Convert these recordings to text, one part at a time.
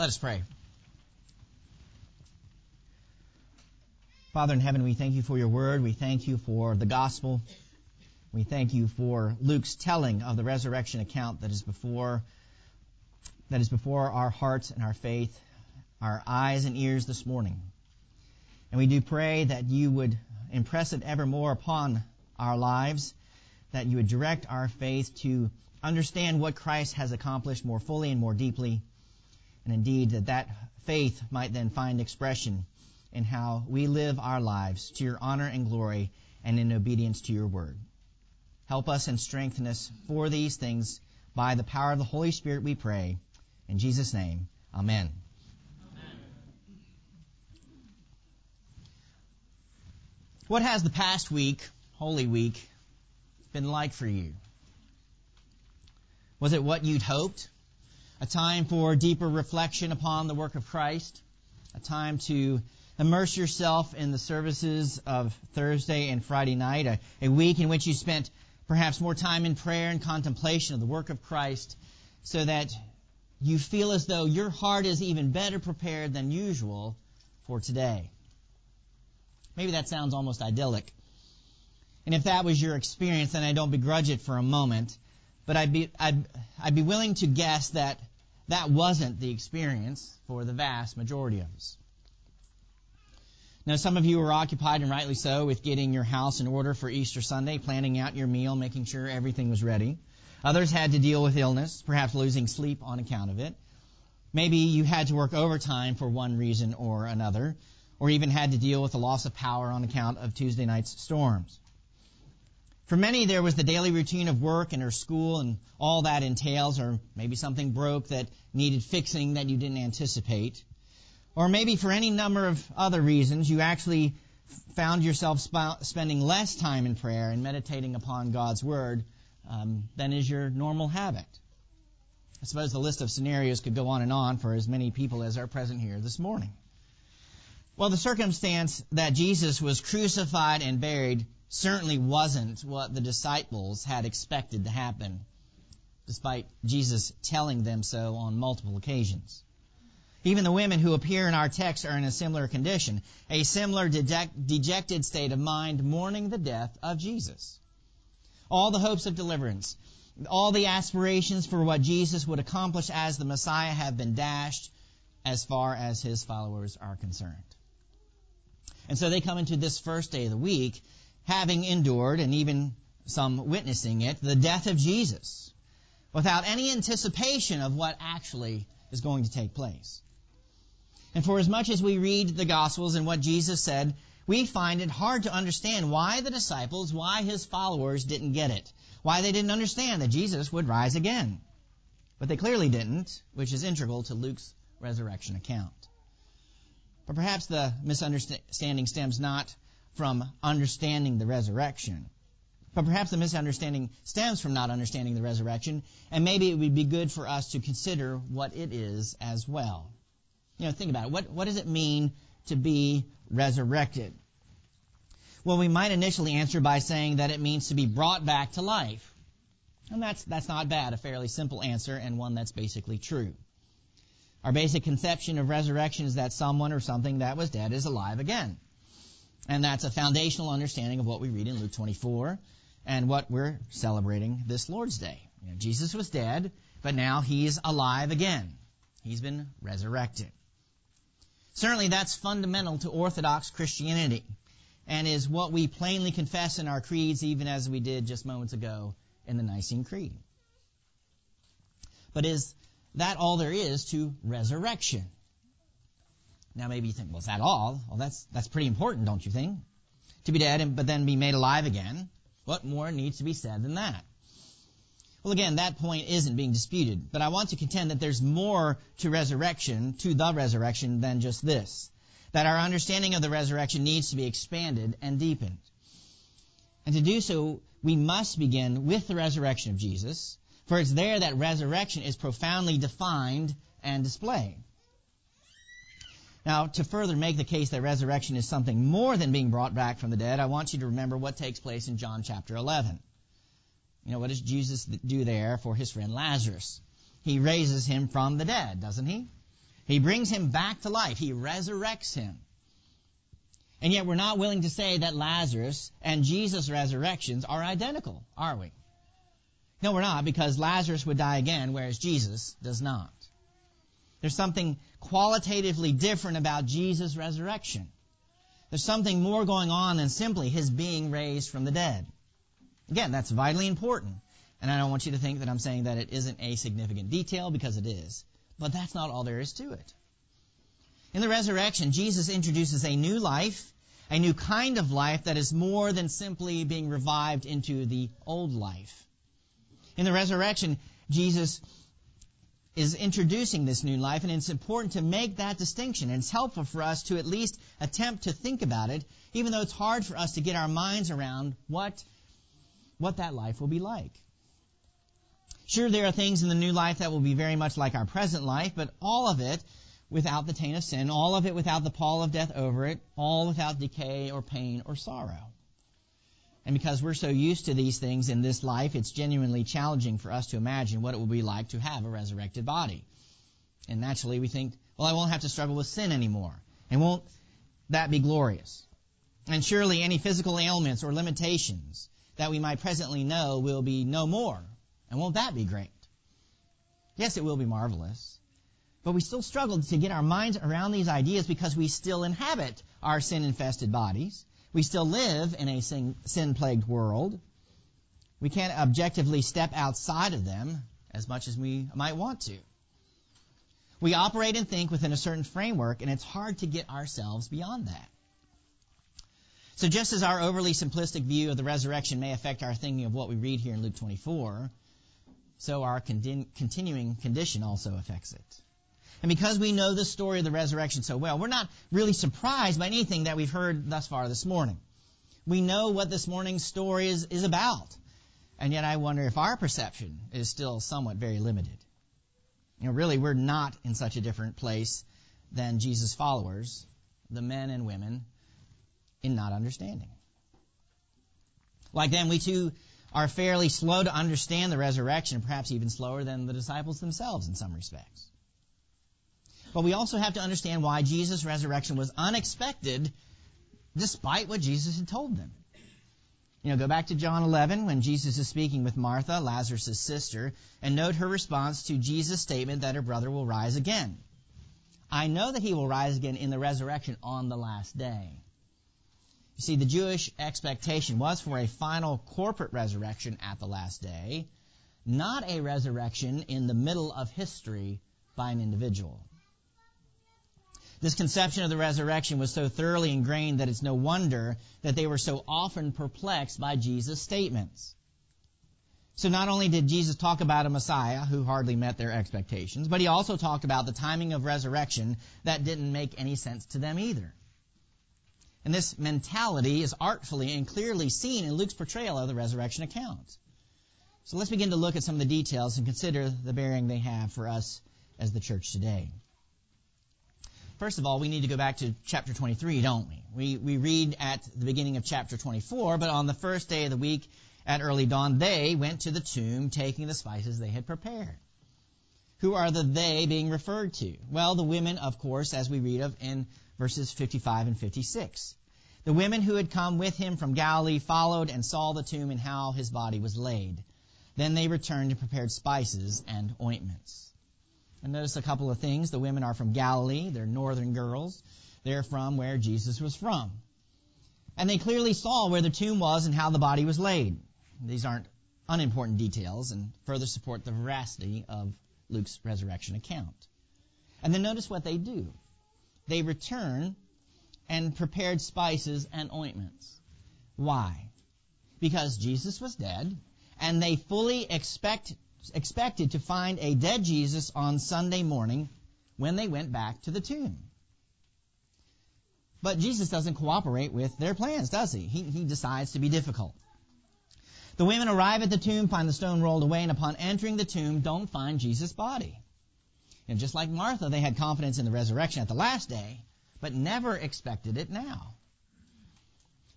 Let us pray. Father in heaven, we thank you for your word. We thank you for the gospel. We thank you for Luke's telling of the resurrection account that is before that is before our hearts and our faith, our eyes and ears this morning. And we do pray that you would impress it ever more upon our lives, that you would direct our faith to understand what Christ has accomplished more fully and more deeply, and indeed that that faith might then find expression in how we live our lives to your honor and glory and in obedience to your word. Help us and strengthen us for these things by the power of the Holy Spirit we pray. In Jesus' name, Amen. What has the past week, Holy Week, been like for you? Was it what you'd hoped? A time for deeper reflection upon the work of Christ? A time to immerse yourself in the services of Thursday and Friday night? A, a week in which you spent perhaps more time in prayer and contemplation of the work of Christ so that you feel as though your heart is even better prepared than usual for today? Maybe that sounds almost idyllic. And if that was your experience, then I don't begrudge it for a moment. But I'd be, I'd, I'd be willing to guess that that wasn't the experience for the vast majority of us. Now, some of you were occupied, and rightly so, with getting your house in order for Easter Sunday, planning out your meal, making sure everything was ready. Others had to deal with illness, perhaps losing sleep on account of it. Maybe you had to work overtime for one reason or another or even had to deal with the loss of power on account of Tuesday night's storms. For many, there was the daily routine of work and her school and all that entails, or maybe something broke that needed fixing that you didn't anticipate. Or maybe for any number of other reasons, you actually found yourself sp- spending less time in prayer and meditating upon God's Word um, than is your normal habit. I suppose the list of scenarios could go on and on for as many people as are present here this morning. Well, the circumstance that Jesus was crucified and buried certainly wasn't what the disciples had expected to happen, despite Jesus telling them so on multiple occasions. Even the women who appear in our text are in a similar condition, a similar dejected state of mind, mourning the death of Jesus. All the hopes of deliverance, all the aspirations for what Jesus would accomplish as the Messiah have been dashed as far as his followers are concerned. And so they come into this first day of the week having endured and even some witnessing it, the death of Jesus, without any anticipation of what actually is going to take place. And for as much as we read the Gospels and what Jesus said, we find it hard to understand why the disciples, why his followers didn't get it, why they didn't understand that Jesus would rise again. But they clearly didn't, which is integral to Luke's resurrection account. But perhaps the misunderstanding stems not from understanding the resurrection. But perhaps the misunderstanding stems from not understanding the resurrection, and maybe it would be good for us to consider what it is as well. You know, think about it. What, what does it mean to be resurrected? Well, we might initially answer by saying that it means to be brought back to life. And that's, that's not bad, a fairly simple answer, and one that's basically true. Our basic conception of resurrection is that someone or something that was dead is alive again. And that's a foundational understanding of what we read in Luke 24 and what we're celebrating this Lord's Day. You know, Jesus was dead, but now he's alive again. He's been resurrected. Certainly that's fundamental to Orthodox Christianity and is what we plainly confess in our creeds even as we did just moments ago in the Nicene Creed. But is that all there is to resurrection. Now maybe you think, well, is that all? Well, that's, that's pretty important, don't you think? To be dead, and, but then be made alive again. What more needs to be said than that? Well, again, that point isn't being disputed, but I want to contend that there's more to resurrection, to the resurrection, than just this. That our understanding of the resurrection needs to be expanded and deepened. And to do so, we must begin with the resurrection of Jesus, for it's there that resurrection is profoundly defined and displayed. Now, to further make the case that resurrection is something more than being brought back from the dead, I want you to remember what takes place in John chapter 11. You know, what does Jesus do there for his friend Lazarus? He raises him from the dead, doesn't he? He brings him back to life. He resurrects him. And yet we're not willing to say that Lazarus and Jesus' resurrections are identical, are we? No, we're not, because Lazarus would die again, whereas Jesus does not. There's something qualitatively different about Jesus' resurrection. There's something more going on than simply his being raised from the dead. Again, that's vitally important. And I don't want you to think that I'm saying that it isn't a significant detail, because it is. But that's not all there is to it. In the resurrection, Jesus introduces a new life, a new kind of life that is more than simply being revived into the old life. In the resurrection, Jesus is introducing this new life, and it's important to make that distinction. And it's helpful for us to at least attempt to think about it, even though it's hard for us to get our minds around what, what that life will be like. Sure, there are things in the new life that will be very much like our present life, but all of it without the taint of sin, all of it without the pall of death over it, all without decay or pain or sorrow. And because we're so used to these things in this life, it's genuinely challenging for us to imagine what it will be like to have a resurrected body. And naturally we think, well, I won't have to struggle with sin anymore. And won't that be glorious? And surely any physical ailments or limitations that we might presently know will be no more. And won't that be great? Yes, it will be marvelous. But we still struggle to get our minds around these ideas because we still inhabit our sin infested bodies. We still live in a sin plagued world. We can't objectively step outside of them as much as we might want to. We operate and think within a certain framework, and it's hard to get ourselves beyond that. So just as our overly simplistic view of the resurrection may affect our thinking of what we read here in Luke 24, so our continuing condition also affects it. And because we know the story of the resurrection so well, we're not really surprised by anything that we've heard thus far this morning. We know what this morning's story is, is about. And yet I wonder if our perception is still somewhat very limited. You know, really, we're not in such a different place than Jesus' followers, the men and women, in not understanding. Like them, we too are fairly slow to understand the resurrection, perhaps even slower than the disciples themselves in some respects. But we also have to understand why Jesus' resurrection was unexpected despite what Jesus had told them. You know, go back to John 11 when Jesus is speaking with Martha, Lazarus' sister, and note her response to Jesus' statement that her brother will rise again. I know that he will rise again in the resurrection on the last day. You see, the Jewish expectation was for a final corporate resurrection at the last day, not a resurrection in the middle of history by an individual. This conception of the resurrection was so thoroughly ingrained that it's no wonder that they were so often perplexed by Jesus' statements. So not only did Jesus talk about a Messiah who hardly met their expectations, but he also talked about the timing of resurrection that didn't make any sense to them either. And this mentality is artfully and clearly seen in Luke's portrayal of the resurrection account. So let's begin to look at some of the details and consider the bearing they have for us as the church today. First of all, we need to go back to chapter 23, don't we? We, we read at the beginning of chapter 24, but on the first day of the week at early dawn, they went to the tomb taking the spices they had prepared. Who are the they being referred to? Well, the women, of course, as we read of in verses 55 and 56. The women who had come with him from Galilee followed and saw the tomb and how his body was laid. Then they returned and prepared spices and ointments. And notice a couple of things. The women are from Galilee. They're northern girls. They're from where Jesus was from. And they clearly saw where the tomb was and how the body was laid. These aren't unimportant details and further support the veracity of Luke's resurrection account. And then notice what they do. They return and prepared spices and ointments. Why? Because Jesus was dead and they fully expect expected to find a dead Jesus on Sunday morning when they went back to the tomb. But Jesus doesn't cooperate with their plans, does he? He, he decides to be difficult. The women arrive at the tomb, find the stone rolled away, and upon entering the tomb, don't find Jesus' body. And just like Martha, they had confidence in the resurrection at the last day, but never expected it now.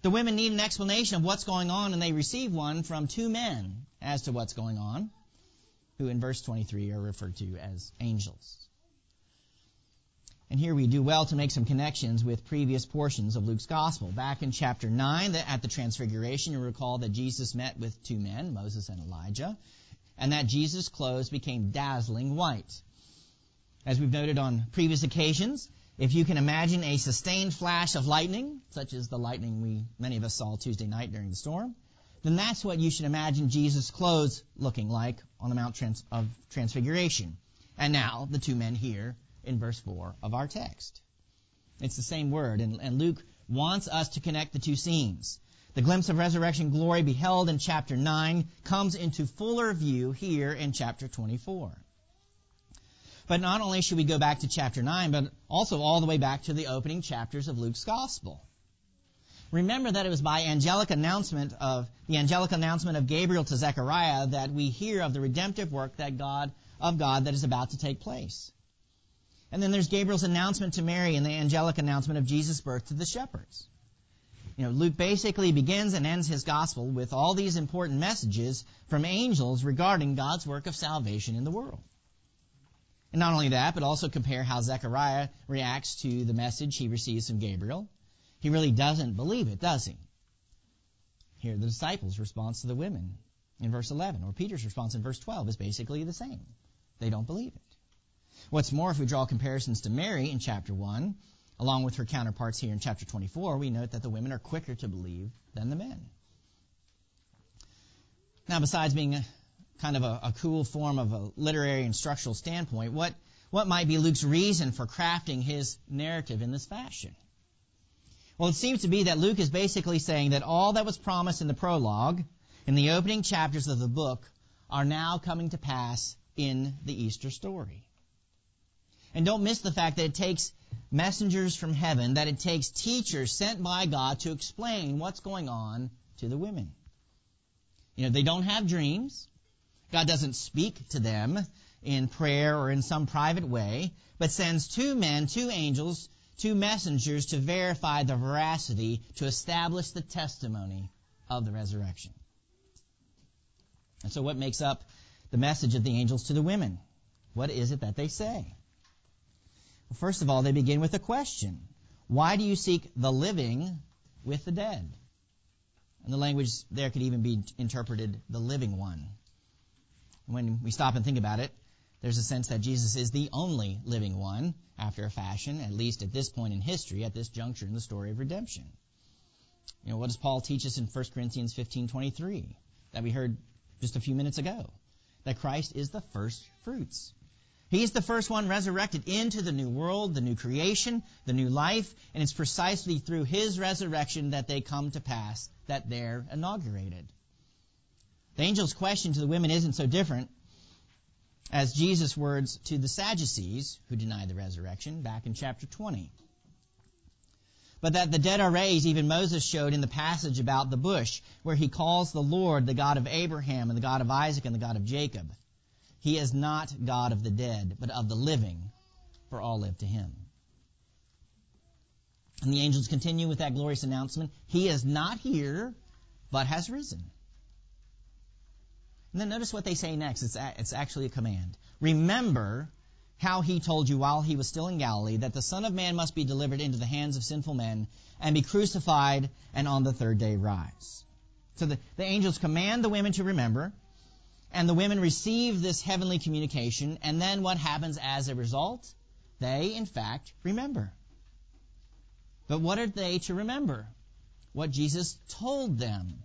The women need an explanation of what's going on, and they receive one from two men as to what's going on who in verse 23 are referred to as angels. And here we do well to make some connections with previous portions of Luke's gospel. Back in chapter 9, at the transfiguration, you recall that Jesus met with two men, Moses and Elijah, and that Jesus' clothes became dazzling white. As we've noted on previous occasions, if you can imagine a sustained flash of lightning, such as the lightning we, many of us saw Tuesday night during the storm, then that's what you should imagine Jesus' clothes looking like on the Mount Trans- of Transfiguration. And now, the two men here in verse 4 of our text. It's the same word, and, and Luke wants us to connect the two scenes. The glimpse of resurrection glory beheld in chapter 9 comes into fuller view here in chapter 24. But not only should we go back to chapter 9, but also all the way back to the opening chapters of Luke's gospel. Remember that it was by angelic announcement of the angelic announcement of Gabriel to Zechariah that we hear of the redemptive work that God of God that is about to take place. And then there's Gabriel's announcement to Mary and the angelic announcement of Jesus' birth to the shepherds. You know, Luke basically begins and ends his gospel with all these important messages from angels regarding God's work of salvation in the world. And not only that, but also compare how Zechariah reacts to the message he receives from Gabriel. He really doesn't believe it, does he? Here, the disciples' response to the women in verse 11, or Peter's response in verse 12 is basically the same. They don't believe it. What's more, if we draw comparisons to Mary in chapter 1, along with her counterparts here in chapter 24, we note that the women are quicker to believe than the men. Now, besides being a, kind of a, a cool form of a literary and structural standpoint, what, what might be Luke's reason for crafting his narrative in this fashion? Well, it seems to be that Luke is basically saying that all that was promised in the prologue, in the opening chapters of the book, are now coming to pass in the Easter story. And don't miss the fact that it takes messengers from heaven, that it takes teachers sent by God to explain what's going on to the women. You know, they don't have dreams. God doesn't speak to them in prayer or in some private way, but sends two men, two angels, two messengers to verify the veracity, to establish the testimony of the resurrection. And so what makes up the message of the angels to the women? What is it that they say? Well, first of all, they begin with a question. Why do you seek the living with the dead? And the language there could even be interpreted the living one. When we stop and think about it, there's a sense that Jesus is the only living one, after a fashion, at least at this point in history, at this juncture in the story of redemption. You know, what does Paul teach us in 1 Corinthians 15:23 that we heard just a few minutes ago? That Christ is the first fruits. He is the first one resurrected into the new world, the new creation, the new life, and it's precisely through his resurrection that they come to pass, that they're inaugurated. The angel's question to the women isn't so different as Jesus' words to the Sadducees, who deny the resurrection, back in chapter 20. But that the dead are raised, even Moses showed in the passage about the bush, where he calls the Lord the God of Abraham and the God of Isaac and the God of Jacob. He is not God of the dead, but of the living, for all live to him. And the angels continue with that glorious announcement He is not here, but has risen. And then notice what they say next. It's, a, it's actually a command. Remember how he told you while he was still in Galilee that the Son of Man must be delivered into the hands of sinful men and be crucified and on the third day rise. So the, the angels command the women to remember, and the women receive this heavenly communication, and then what happens as a result? They, in fact, remember. But what are they to remember? What Jesus told them.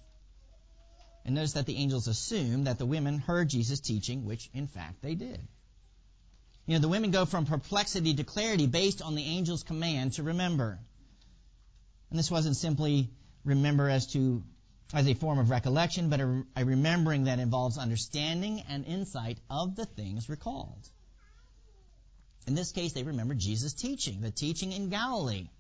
And notice that the angels assume that the women heard Jesus teaching, which in fact they did. You know, the women go from perplexity to clarity based on the angel's command to remember. And this wasn't simply remember as to as a form of recollection, but a, a remembering that involves understanding and insight of the things recalled. In this case, they remember Jesus' teaching, the teaching in Galilee,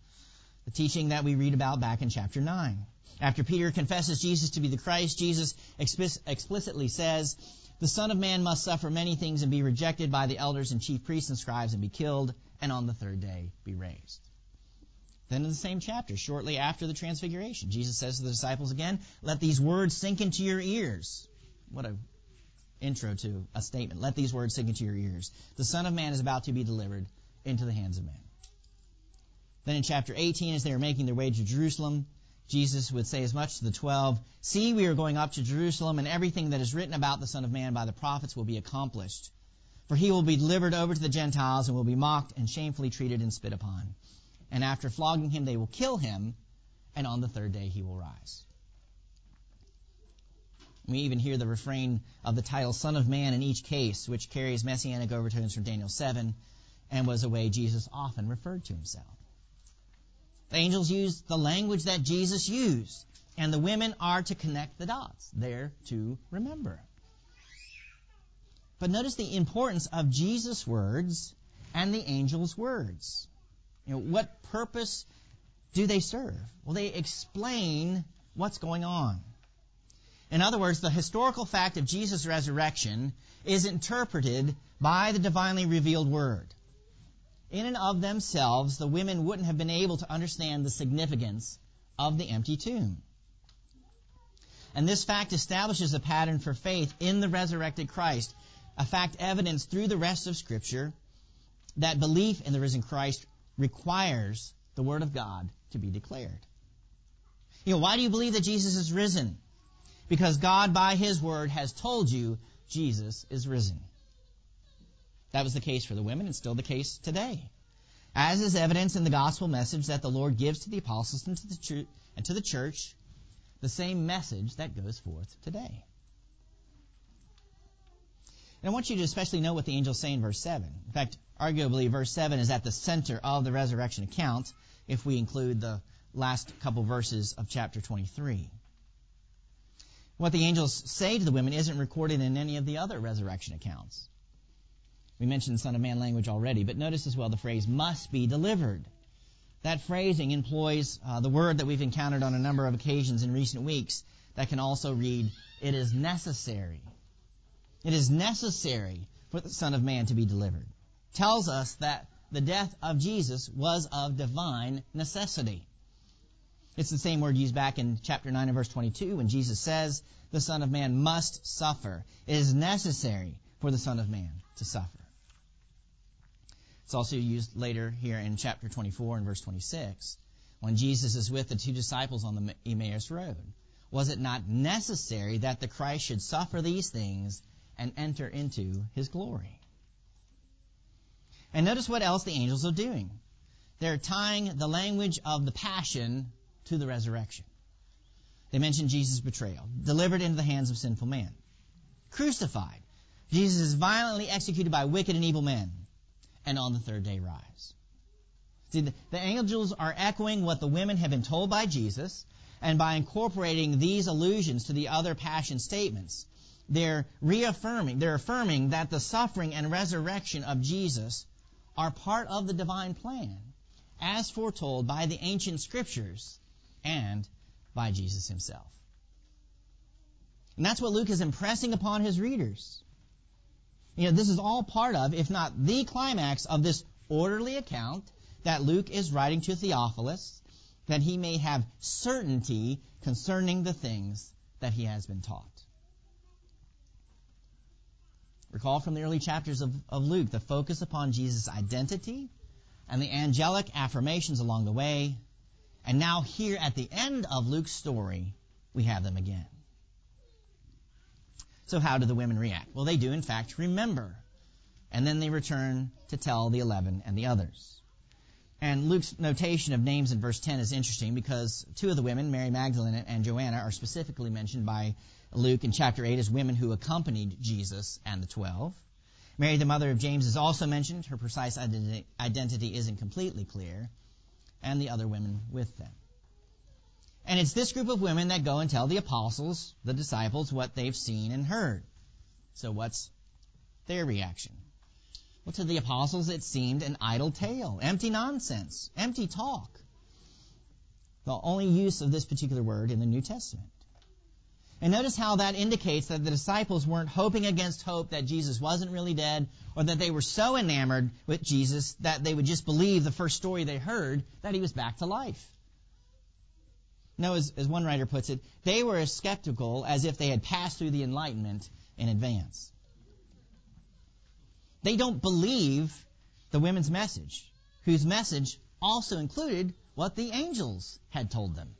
the teaching that we read about back in chapter 9. After Peter confesses Jesus to be the Christ, Jesus explicitly says, The Son of Man must suffer many things and be rejected by the elders and chief priests and scribes and be killed, and on the third day be raised. Then in the same chapter, shortly after the transfiguration, Jesus says to the disciples again, Let these words sink into your ears. What a intro to a statement. Let these words sink into your ears. The Son of Man is about to be delivered into the hands of men. Then in chapter 18, as they were making their way to Jerusalem, Jesus would say as much to the twelve, See, we are going up to Jerusalem, and everything that is written about the Son of Man by the prophets will be accomplished. For he will be delivered over to the Gentiles and will be mocked and shamefully treated and spit upon. And after flogging him, they will kill him, and on the third day he will rise. We even hear the refrain of the title Son of Man in each case, which carries messianic overtones from Daniel 7 and was a way Jesus often referred to himself. The angels use the language that Jesus used, and the women are to connect the dots. They're to remember. But notice the importance of Jesus' words and the angels' words. You know, what purpose do they serve? Well, they explain what's going on. In other words, the historical fact of Jesus' resurrection is interpreted by the divinely revealed word. In and of themselves, the women wouldn't have been able to understand the significance of the empty tomb. And this fact establishes a pattern for faith in the resurrected Christ, a fact evidenced through the rest of Scripture that belief in the risen Christ requires the Word of God to be declared. You know, why do you believe that Jesus is risen? Because God, by His Word, has told you Jesus is risen. That was the case for the women and still the case today. As is evidence in the gospel message that the Lord gives to the apostles and to the, church, and to the church, the same message that goes forth today. And I want you to especially know what the angels say in verse 7. In fact, arguably, verse 7 is at the center of the resurrection account if we include the last couple verses of chapter 23. What the angels say to the women isn't recorded in any of the other resurrection accounts. We mentioned Son of Man language already, but notice as well the phrase must be delivered. That phrasing employs uh, the word that we've encountered on a number of occasions in recent weeks that can also read, it is necessary. It is necessary for the Son of Man to be delivered. Tells us that the death of Jesus was of divine necessity. It's the same word used back in chapter 9 and verse 22 when Jesus says the Son of Man must suffer. It is necessary for the Son of Man to suffer. It's also used later here in chapter 24 and verse 26 when Jesus is with the two disciples on the Emmaus Road. Was it not necessary that the Christ should suffer these things and enter into his glory? And notice what else the angels are doing. They're tying the language of the passion to the resurrection. They mention Jesus' betrayal, delivered into the hands of sinful man, crucified. Jesus is violently executed by wicked and evil men, and on the third day rise. See, the, the angels are echoing what the women have been told by Jesus, and by incorporating these allusions to the other passion statements, they're reaffirming, they're affirming that the suffering and resurrection of Jesus are part of the divine plan, as foretold by the ancient scriptures and by Jesus himself. And that's what Luke is impressing upon his readers. You know, this is all part of, if not the climax of this orderly account that Luke is writing to Theophilus, that he may have certainty concerning the things that he has been taught. Recall from the early chapters of, of Luke the focus upon Jesus' identity and the angelic affirmations along the way. And now, here at the end of Luke's story, we have them again. So, how do the women react? Well, they do, in fact, remember. And then they return to tell the eleven and the others. And Luke's notation of names in verse 10 is interesting because two of the women, Mary Magdalene and Joanna, are specifically mentioned by Luke in chapter 8 as women who accompanied Jesus and the twelve. Mary, the mother of James, is also mentioned. Her precise identity isn't completely clear. And the other women with them. And it's this group of women that go and tell the apostles, the disciples, what they've seen and heard. So what's their reaction? Well, to the apostles, it seemed an idle tale, empty nonsense, empty talk. The only use of this particular word in the New Testament. And notice how that indicates that the disciples weren't hoping against hope that Jesus wasn't really dead or that they were so enamored with Jesus that they would just believe the first story they heard that he was back to life. No, as, as one writer puts it, they were as skeptical as if they had passed through the Enlightenment in advance. They don't believe the women's message, whose message also included what the angels had told them.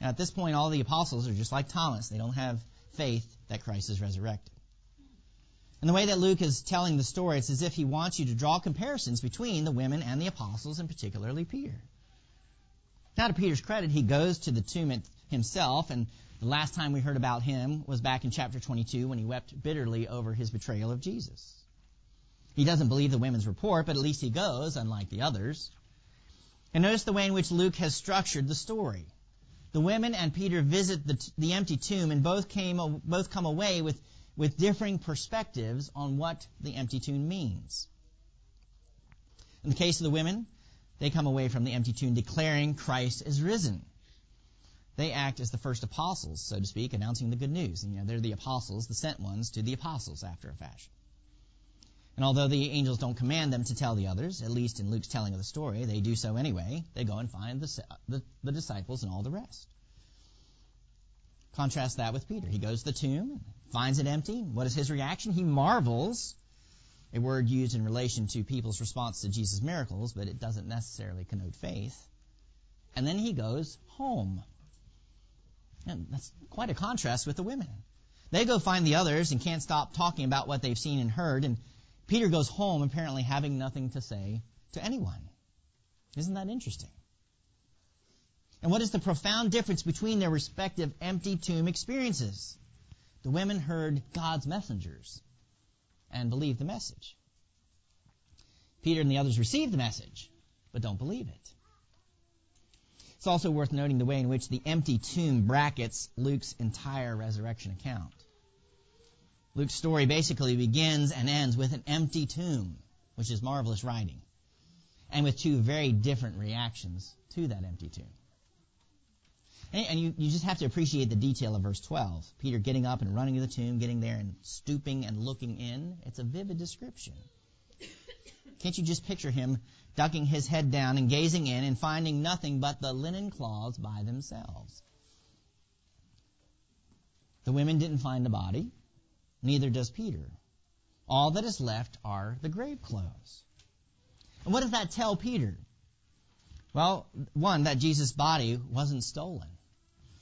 Now, at this point, all the apostles are just like Thomas. They don't have faith that Christ is resurrected. And the way that Luke is telling the story, it's as if he wants you to draw comparisons between the women and the apostles, and particularly Peter. Now, to Peter's credit, he goes to the tomb himself, and the last time we heard about him was back in chapter 22 when he wept bitterly over his betrayal of Jesus. He doesn't believe the women's report, but at least he goes, unlike the others. And notice the way in which Luke has structured the story. The women and Peter visit the, the empty tomb, and both came both come away with with differing perspectives on what the empty tomb means. In the case of the women, they come away from the empty tomb declaring Christ is risen. They act as the first apostles, so to speak, announcing the good news. And, you know, they're the apostles, the sent ones to the apostles after a fashion. And although the angels don't command them to tell the others, at least in Luke's telling of the story, they do so anyway. They go and find the, the, the disciples and all the rest. Contrast that with Peter. He goes to the tomb, finds it empty. What is his reaction? He marvels, a word used in relation to people's response to Jesus' miracles, but it doesn't necessarily connote faith. And then he goes home. And that's quite a contrast with the women. They go find the others and can't stop talking about what they've seen and heard, and Peter goes home apparently having nothing to say to anyone. Isn't that interesting? And what is the profound difference between their respective empty tomb experiences? The women heard God's messengers and believe the message. Peter and the others receive the message, but don't believe it. It's also worth noting the way in which the empty tomb brackets Luke's entire resurrection account. Luke's story basically begins and ends with an empty tomb, which is marvelous writing, and with two very different reactions to that empty tomb. And you, you just have to appreciate the detail of verse 12. Peter getting up and running to the tomb, getting there and stooping and looking in. It's a vivid description. Can't you just picture him ducking his head down and gazing in and finding nothing but the linen cloths by themselves? The women didn't find the body. Neither does Peter. All that is left are the grave clothes. And what does that tell Peter? Well, one, that Jesus' body wasn't stolen.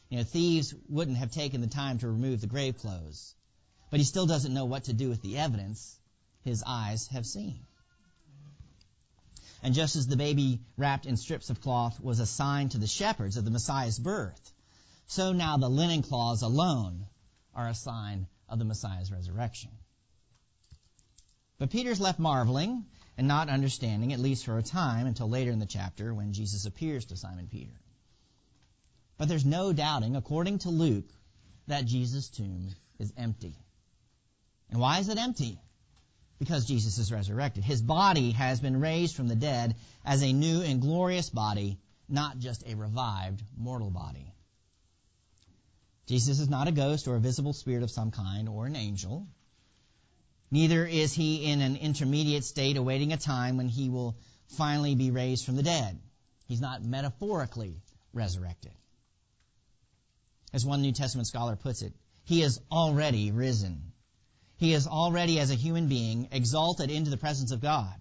You know, thieves wouldn't have taken the time to remove the grave clothes. But he still doesn't know what to do with the evidence his eyes have seen. And just as the baby wrapped in strips of cloth was a sign to the shepherds of the Messiah's birth, so now the linen cloths alone are a sign of the Messiah's resurrection. But Peter's left marveling and not understanding, at least for a time, until later in the chapter when Jesus appears to Simon Peter. But there's no doubting, according to Luke, that Jesus' tomb is empty. And why is it empty? Because Jesus is resurrected. His body has been raised from the dead as a new and glorious body, not just a revived mortal body. Jesus is not a ghost or a visible spirit of some kind or an angel. Neither is he in an intermediate state awaiting a time when he will finally be raised from the dead. He's not metaphorically resurrected. As one New Testament scholar puts it, he is already risen. He is already, as a human being, exalted into the presence of God.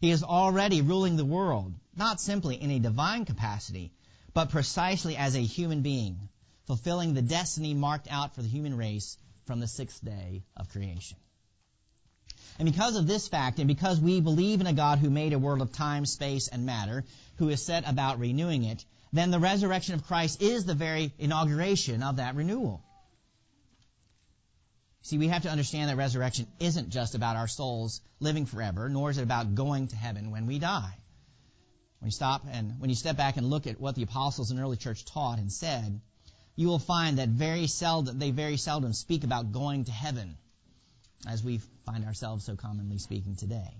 He is already ruling the world, not simply in a divine capacity, but precisely as a human being, fulfilling the destiny marked out for the human race from the sixth day of creation. And because of this fact, and because we believe in a God who made a world of time, space, and matter, who is set about renewing it, then the resurrection of Christ is the very inauguration of that renewal. See, we have to understand that resurrection isn't just about our souls living forever, nor is it about going to heaven when we die. When you stop and when you step back and look at what the apostles and early church taught and said, you will find that very seldom they very seldom speak about going to heaven, as we find ourselves so commonly speaking today.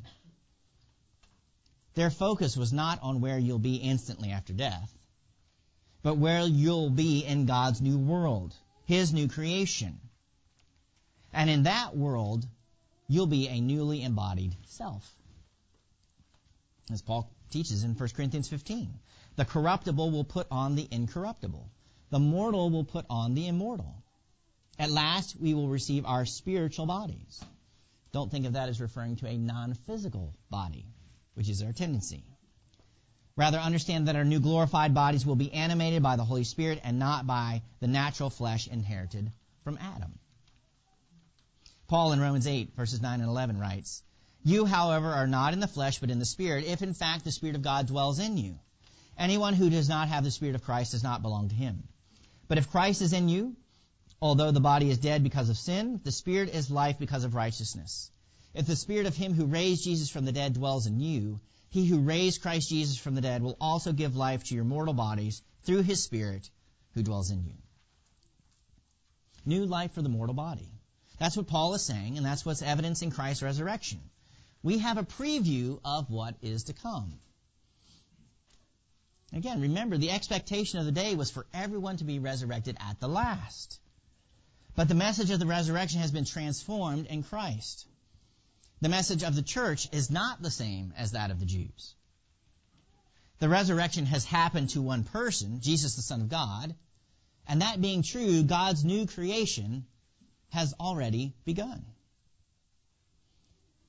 Their focus was not on where you'll be instantly after death, but where you'll be in God's new world, His new creation. And in that world, you'll be a newly embodied self. As Paul teaches in 1 Corinthians 15. The corruptible will put on the incorruptible. The mortal will put on the immortal. At last, we will receive our spiritual bodies. Don't think of that as referring to a non-physical body, which is our tendency. Rather, understand that our new glorified bodies will be animated by the Holy Spirit and not by the natural flesh inherited from Adam. Paul in Romans 8, verses 9 and 11 writes, You, however, are not in the flesh, but in the Spirit, if in fact the Spirit of God dwells in you. Anyone who does not have the Spirit of Christ does not belong to him. But if Christ is in you, although the body is dead because of sin, the Spirit is life because of righteousness. If the Spirit of him who raised Jesus from the dead dwells in you, he who raised Christ Jesus from the dead will also give life to your mortal bodies through his Spirit who dwells in you. New life for the mortal body. That's what Paul is saying, and that's what's evidence in Christ's resurrection. We have a preview of what is to come. Again, remember, the expectation of the day was for everyone to be resurrected at the last. But the message of the resurrection has been transformed in Christ. The message of the church is not the same as that of the Jews. The resurrection has happened to one person, Jesus the Son of God, and that being true, God's new creation has already begun.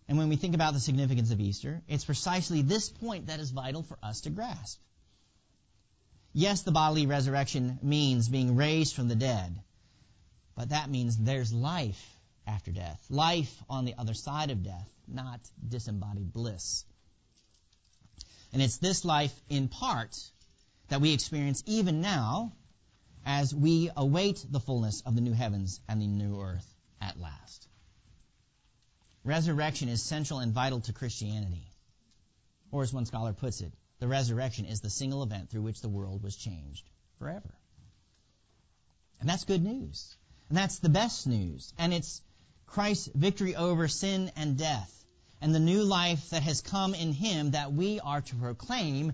And when we think about the significance of Easter, it's precisely this point that is vital for us to grasp. Yes, the bodily resurrection means being raised from the dead, but that means there's life after death, life on the other side of death, not disembodied bliss. And it's this life in part that we experience even now as we await the fullness of the new heavens and the new earth at last. Resurrection is central and vital to Christianity. Or as one scholar puts it, the resurrection is the single event through which the world was changed forever. And that's good news. And that's the best news. And it's Christ's victory over sin and death and the new life that has come in Him that we are to proclaim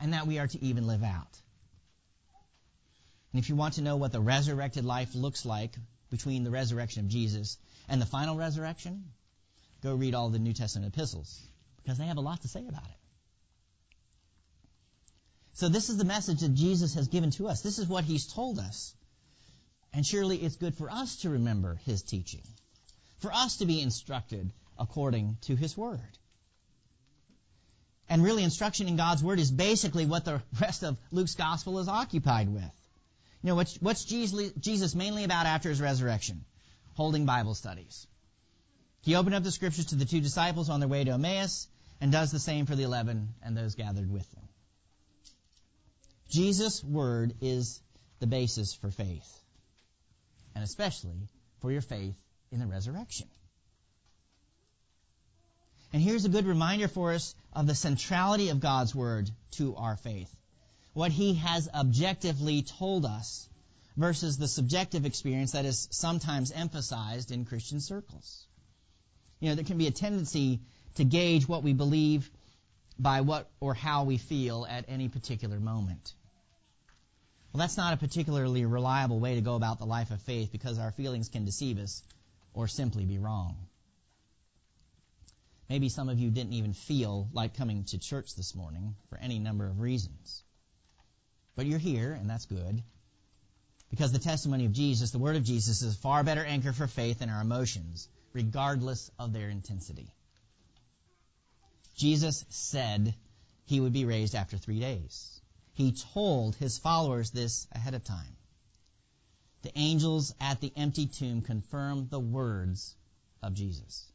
and that we are to even live out. And if you want to know what the resurrected life looks like between the resurrection of Jesus and the final resurrection, go read all the New Testament epistles because they have a lot to say about it. So this is the message that Jesus has given to us. This is what he's told us. And surely it's good for us to remember his teaching, for us to be instructed according to his word. And really, instruction in God's word is basically what the rest of Luke's gospel is occupied with. You know, what's, what's Jesus mainly about after his resurrection? Holding Bible studies. He opened up the scriptures to the two disciples on their way to Emmaus and does the same for the eleven and those gathered with them. Jesus' word is the basis for faith, and especially for your faith in the resurrection. And here's a good reminder for us of the centrality of God's word to our faith. What he has objectively told us versus the subjective experience that is sometimes emphasized in Christian circles. You know, there can be a tendency to gauge what we believe by what or how we feel at any particular moment. Well, that's not a particularly reliable way to go about the life of faith because our feelings can deceive us or simply be wrong. Maybe some of you didn't even feel like coming to church this morning for any number of reasons. But you're here, and that's good. Because the testimony of Jesus, the word of Jesus, is a far better anchor for faith than our emotions, regardless of their intensity. Jesus said he would be raised after three days. He told his followers this ahead of time. The angels at the empty tomb confirm the words of Jesus.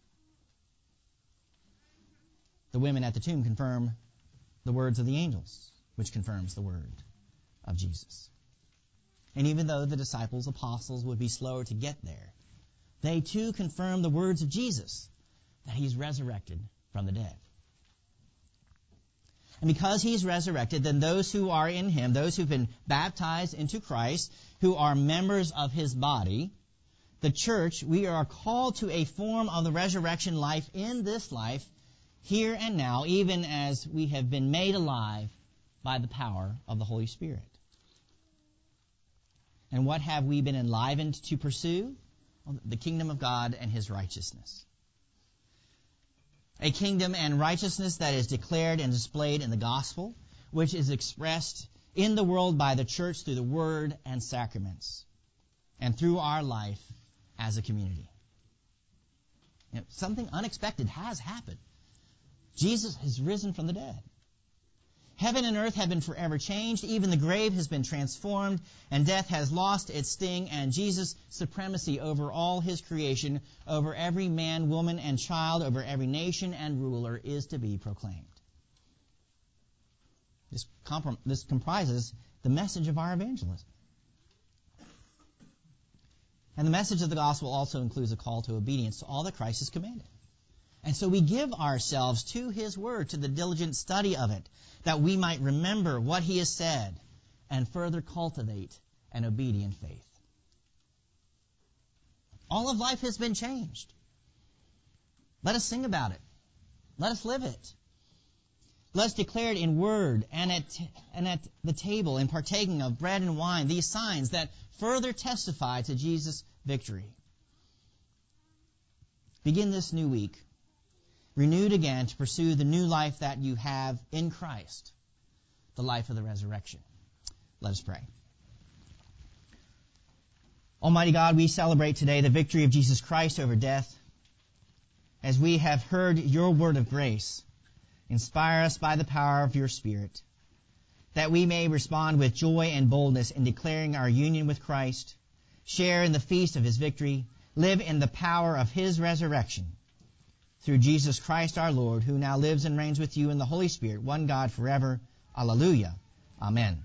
The women at the tomb confirm the words of the angels, which confirms the word of Jesus. And even though the disciples, apostles, would be slower to get there, they too confirm the words of Jesus that he's resurrected from the dead. And because he's resurrected, then those who are in him, those who've been baptized into Christ, who are members of his body, the church, we are called to a form of the resurrection life in this life, here and now, even as we have been made alive by the power of the Holy Spirit. And what have we been enlivened to pursue? Well, the kingdom of God and his righteousness. A kingdom and righteousness that is declared and displayed in the gospel, which is expressed in the world by the church through the word and sacraments, and through our life as a community. You know, something unexpected has happened. Jesus has risen from the dead. Heaven and earth have been forever changed. Even the grave has been transformed, and death has lost its sting, and Jesus' supremacy over all his creation, over every man, woman, and child, over every nation and ruler, is to be proclaimed. This, comprom- this comprises the message of our evangelism. And the message of the gospel also includes a call to obedience to all that Christ has commanded. And so we give ourselves to His Word, to the diligent study of it, that we might remember what He has said and further cultivate an obedient faith. All of life has been changed. Let us sing about it. Let us live it. Let us declare it in word and at, and at the table in partaking of bread and wine, these signs that further testify to Jesus' victory. Begin this new week renewed again to pursue the new life that you have in Christ, the life of the resurrection. Let us pray. Almighty God, we celebrate today the victory of Jesus Christ over death. As we have heard your word of grace, inspire us by the power of your Spirit, that we may respond with joy and boldness in declaring our union with Christ, share in the feast of his victory, live in the power of his resurrection through Jesus Christ our Lord, who now lives and reigns with you in the Holy Spirit, one God forever. Alleluia. Amen.